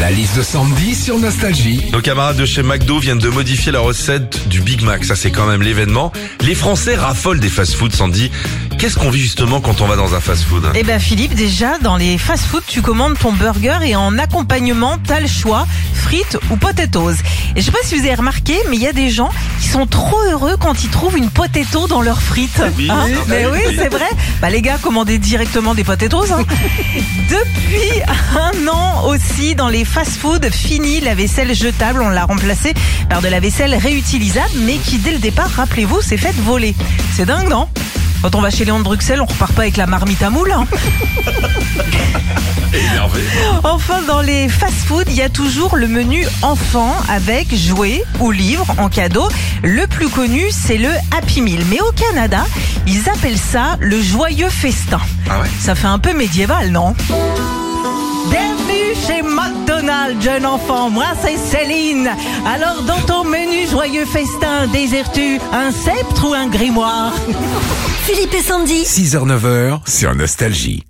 La liste de Sandy sur Nostalgie. Nos camarades de chez McDo viennent de modifier la recette du Big Mac. Ça, c'est quand même l'événement. Les Français raffolent des fast-foods, Sandy. Qu'est-ce qu'on vit justement quand on va dans un fast-food? Eh ben Philippe, déjà dans les fast-food, tu commandes ton burger et en accompagnement, t'as le choix frites ou potatoes. Et je sais pas si vous avez remarqué, mais il y a des gens qui sont trop heureux quand ils trouvent une potato dans leurs frites. Oui. Hein Ah, mais oui. oui, c'est vrai. Bah les gars, commandez directement des potatoes. hein. Depuis un an aussi, dans les fast-food, fini la vaisselle jetable. On l'a remplacée par de la vaisselle réutilisable, mais qui dès le départ, rappelez-vous, s'est faite voler. C'est dingue, non? Quand on va chez Léon de Bruxelles, on repart pas avec la marmite à moule. hein. Énervé. Enfin, dans les fast-food, il y a toujours le menu enfant avec jouets ou livres en cadeau. Le plus connu, c'est le Happy Meal. Mais au Canada, ils appellent ça le joyeux festin. Ah ouais? Ça fait un peu médiéval, non? Jeune enfant. Moi, c'est Céline. Alors, dans ton menu joyeux festin, désires-tu un sceptre ou un grimoire? Philippe et Sandy. 6h-9h sur Nostalgie.